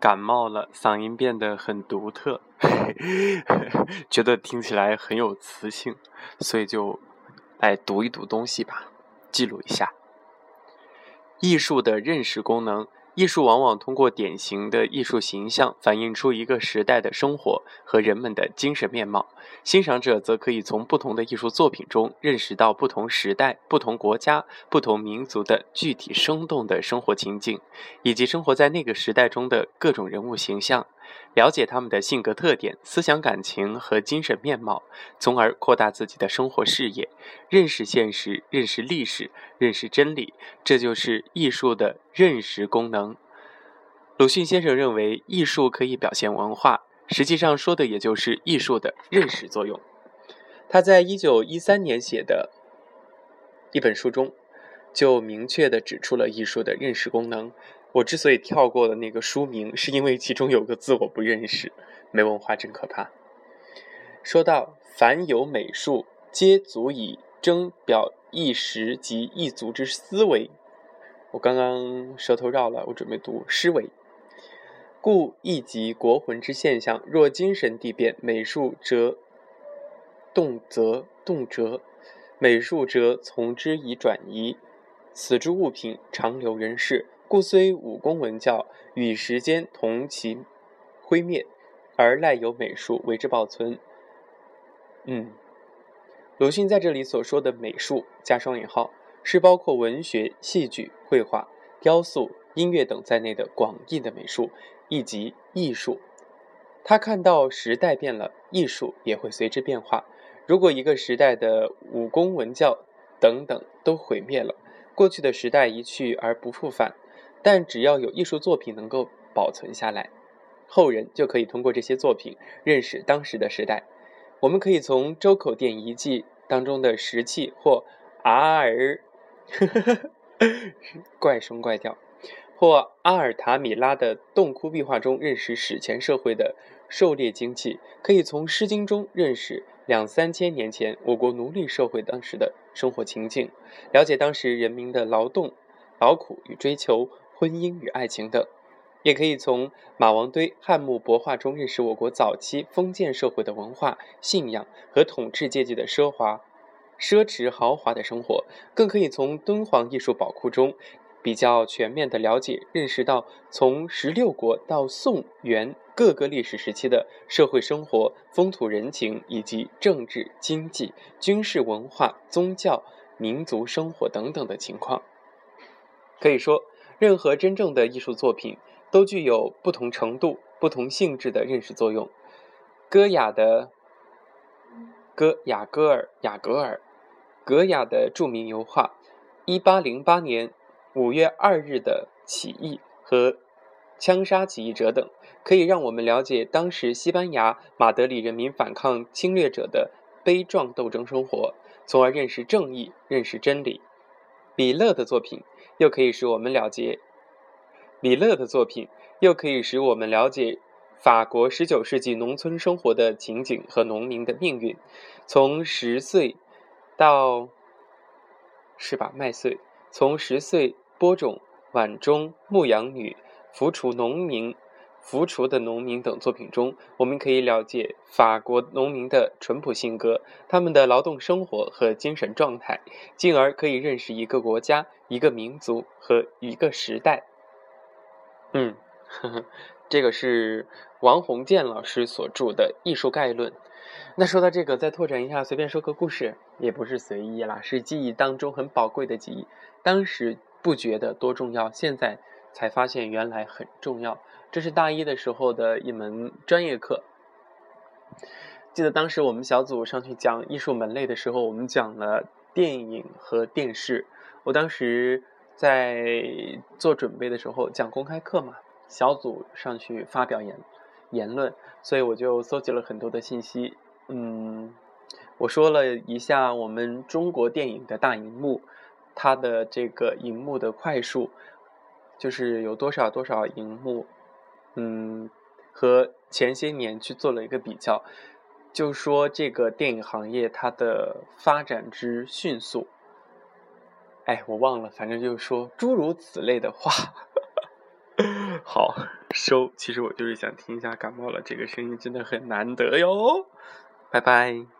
感冒了，嗓音变得很独特，觉得听起来很有磁性，所以就来读一读东西吧，记录一下艺术的认识功能。艺术往往通过典型的艺术形象反映出一个时代的生活和人们的精神面貌。欣赏者则可以从不同的艺术作品中认识到不同时代、不同国家、不同民族的具体生动的生活情景，以及生活在那个时代中的各种人物形象。了解他们的性格特点、思想感情和精神面貌，从而扩大自己的生活视野，认识现实、认识历史、认识真理。这就是艺术的认识功能。鲁迅先生认为，艺术可以表现文化，实际上说的也就是艺术的认识作用。他在一九一三年写的一本书中，就明确地指出了艺术的认识功能。我之所以跳过了那个书名，是因为其中有个字我不认识。没文化真可怕。说到凡有美术，皆足以征表一时及一族之思维。我刚刚舌头绕了，我准备读诗维。故亦即国魂之现象。若精神地变，美术则动则动辄，美术则从之以转移。此诸物品长留人世。故虽武功文教与时间同其灰灭，而赖有美术为之保存。嗯，鲁迅在这里所说的美术加双引号，是包括文学、戏剧、绘画、雕塑、音乐等在内的广义的美术，以及艺术。他看到时代变了，艺术也会随之变化。如果一个时代的武功文教等等都毁灭了，过去的时代一去而不复返。但只要有艺术作品能够保存下来，后人就可以通过这些作品认识当时的时代。我们可以从周口店遗迹当中的石器或阿尔 怪声怪调，或阿尔塔米拉的洞窟壁画中认识史前社会的狩猎经济；可以从《诗经》中认识两三千年前我国奴隶社会当时的生活情境，了解当时人民的劳动、劳苦与追求。婚姻与爱情等，也可以从马王堆汉墓帛画中认识我国早期封建社会的文化、信仰和统治阶级的奢华、奢侈豪华的生活。更可以从敦煌艺术宝库中比较全面的了解、认识到从十六国到宋元各个历史时期的社会生活、风土人情以及政治、经济、军事、文化、宗教、民族生活等等的情况。可以说。任何真正的艺术作品都具有不同程度、不同性质的认识作用。戈雅的戈雅戈尔雅戈尔戈雅的著名油画《一八零八年五月二日的起义》和《枪杀起义者》等，可以让我们了解当时西班牙马德里人民反抗侵略者的悲壮斗争生活，从而认识正义、认识真理。比勒的作品。又可以使我们了解米勒的作品，又可以使我们了解法国十九世纪农村生活的情景和农民的命运。从十岁到是吧？麦穗，从十岁播种、晚钟、牧羊女、扶除农民。浮锄的农民等作品中，我们可以了解法国农民的淳朴性格、他们的劳动生活和精神状态，进而可以认识一个国家、一个民族和一个时代。嗯，呵呵，这个是王鸿渐老师所著的《艺术概论》。那说到这个，再拓展一下，随便说个故事，也不是随意啦，是记忆当中很宝贵的记忆。当时不觉得多重要，现在才发现原来很重要。这是大一的时候的一门专业课。记得当时我们小组上去讲艺术门类的时候，我们讲了电影和电视。我当时在做准备的时候讲公开课嘛，小组上去发表言言论，所以我就搜集了很多的信息。嗯，我说了一下我们中国电影的大荧幕，它的这个荧幕的块数，就是有多少多少荧幕。嗯，和前些年去做了一个比较，就说这个电影行业它的发展之迅速，哎，我忘了，反正就是说诸如此类的话。好，收。其实我就是想听一下感冒了，这个声音真的很难得哟。拜拜。